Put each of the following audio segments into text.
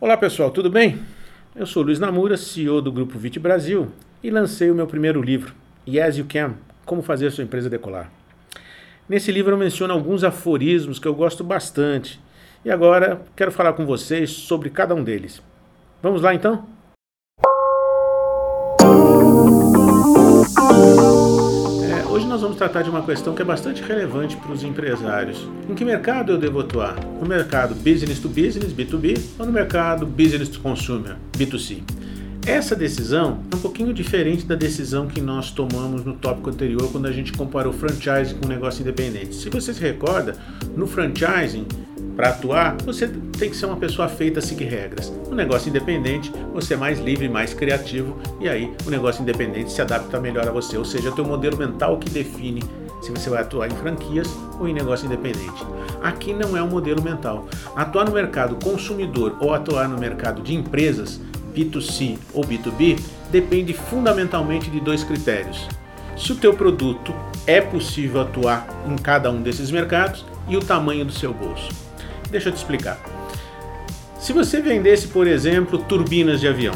Olá pessoal, tudo bem? Eu sou Luiz Namura, CEO do Grupo Vit Brasil e lancei o meu primeiro livro, Yes You Can, Como Fazer Sua Empresa Decolar. Nesse livro eu menciono alguns aforismos que eu gosto bastante e agora quero falar com vocês sobre cada um deles. Vamos lá então? Nós vamos tratar de uma questão que é bastante relevante para os empresários. Em que mercado eu devo atuar? No mercado business to business, B2B, ou no mercado business to consumer, B2C? Essa decisão é um pouquinho diferente da decisão que nós tomamos no tópico anterior, quando a gente comparou franchise com negócio independente. Se você se recorda, no franchising, para atuar, você tem que ser uma pessoa feita a seguir regras. No negócio independente, você é mais livre, mais criativo, e aí o negócio independente se adapta melhor a você, ou seja, é o teu modelo mental que define se você vai atuar em franquias ou em negócio independente. Aqui não é um modelo mental. Atuar no mercado consumidor ou atuar no mercado de empresas, B2C ou B2B, depende fundamentalmente de dois critérios. Se o teu produto é possível atuar em cada um desses mercados e o tamanho do seu bolso. Deixa eu te explicar. Se você vendesse, por exemplo, turbinas de avião,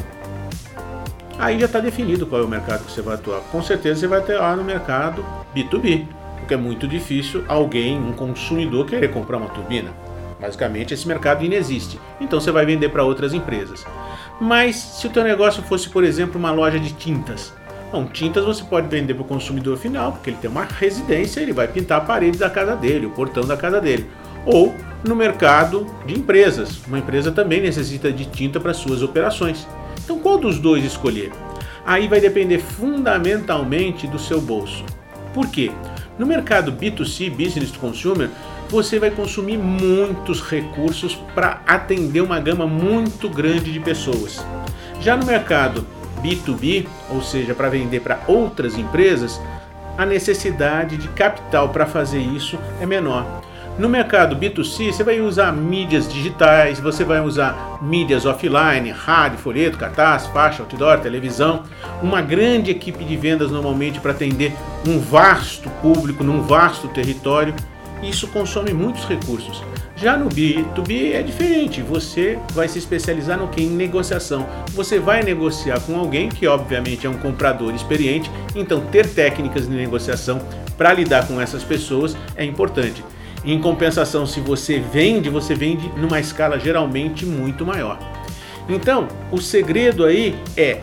aí já está definido qual é o mercado que você vai atuar. Com certeza você vai atuar no mercado B2B, porque é muito difícil alguém, um consumidor, querer comprar uma turbina. Basicamente, esse mercado inexiste. Então você vai vender para outras empresas. Mas se o teu negócio fosse, por exemplo, uma loja de tintas, Bom, tintas você pode vender para o consumidor final, porque ele tem uma residência, ele vai pintar a parede da casa dele, o portão da casa dele ou no mercado de empresas. Uma empresa também necessita de tinta para suas operações. Então, qual dos dois escolher? Aí vai depender fundamentalmente do seu bolso. Por quê? No mercado B2C, Business to Consumer, você vai consumir muitos recursos para atender uma gama muito grande de pessoas. Já no mercado B2B, ou seja, para vender para outras empresas, a necessidade de capital para fazer isso é menor. No mercado B2C, você vai usar mídias digitais, você vai usar mídias offline, rádio, folheto, cartaz, faixa, outdoor, televisão. Uma grande equipe de vendas normalmente para atender um vasto público, num vasto território. Isso consome muitos recursos. Já no B2B é diferente, você vai se especializar no que? Em negociação. Você vai negociar com alguém que, obviamente, é um comprador experiente, então ter técnicas de negociação para lidar com essas pessoas é importante. Em compensação, se você vende, você vende numa escala geralmente muito maior. Então, o segredo aí é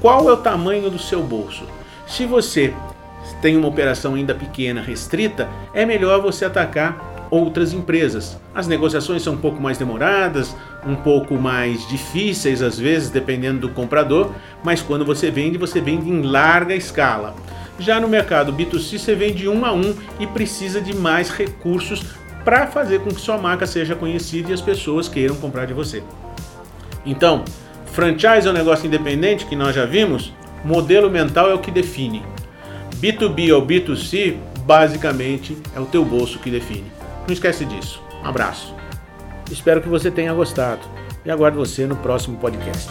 qual é o tamanho do seu bolso. Se você tem uma operação ainda pequena, restrita, é melhor você atacar outras empresas. As negociações são um pouco mais demoradas, um pouco mais difíceis às vezes, dependendo do comprador, mas quando você vende, você vende em larga escala. Já no mercado B2C você vende um a um e precisa de mais recursos para fazer com que sua marca seja conhecida e as pessoas queiram comprar de você. Então, franchise é um negócio independente que nós já vimos, modelo mental é o que define. B2B ou B2C, basicamente, é o teu bolso que define. Não esquece disso. Um abraço. Espero que você tenha gostado e aguardo você no próximo podcast.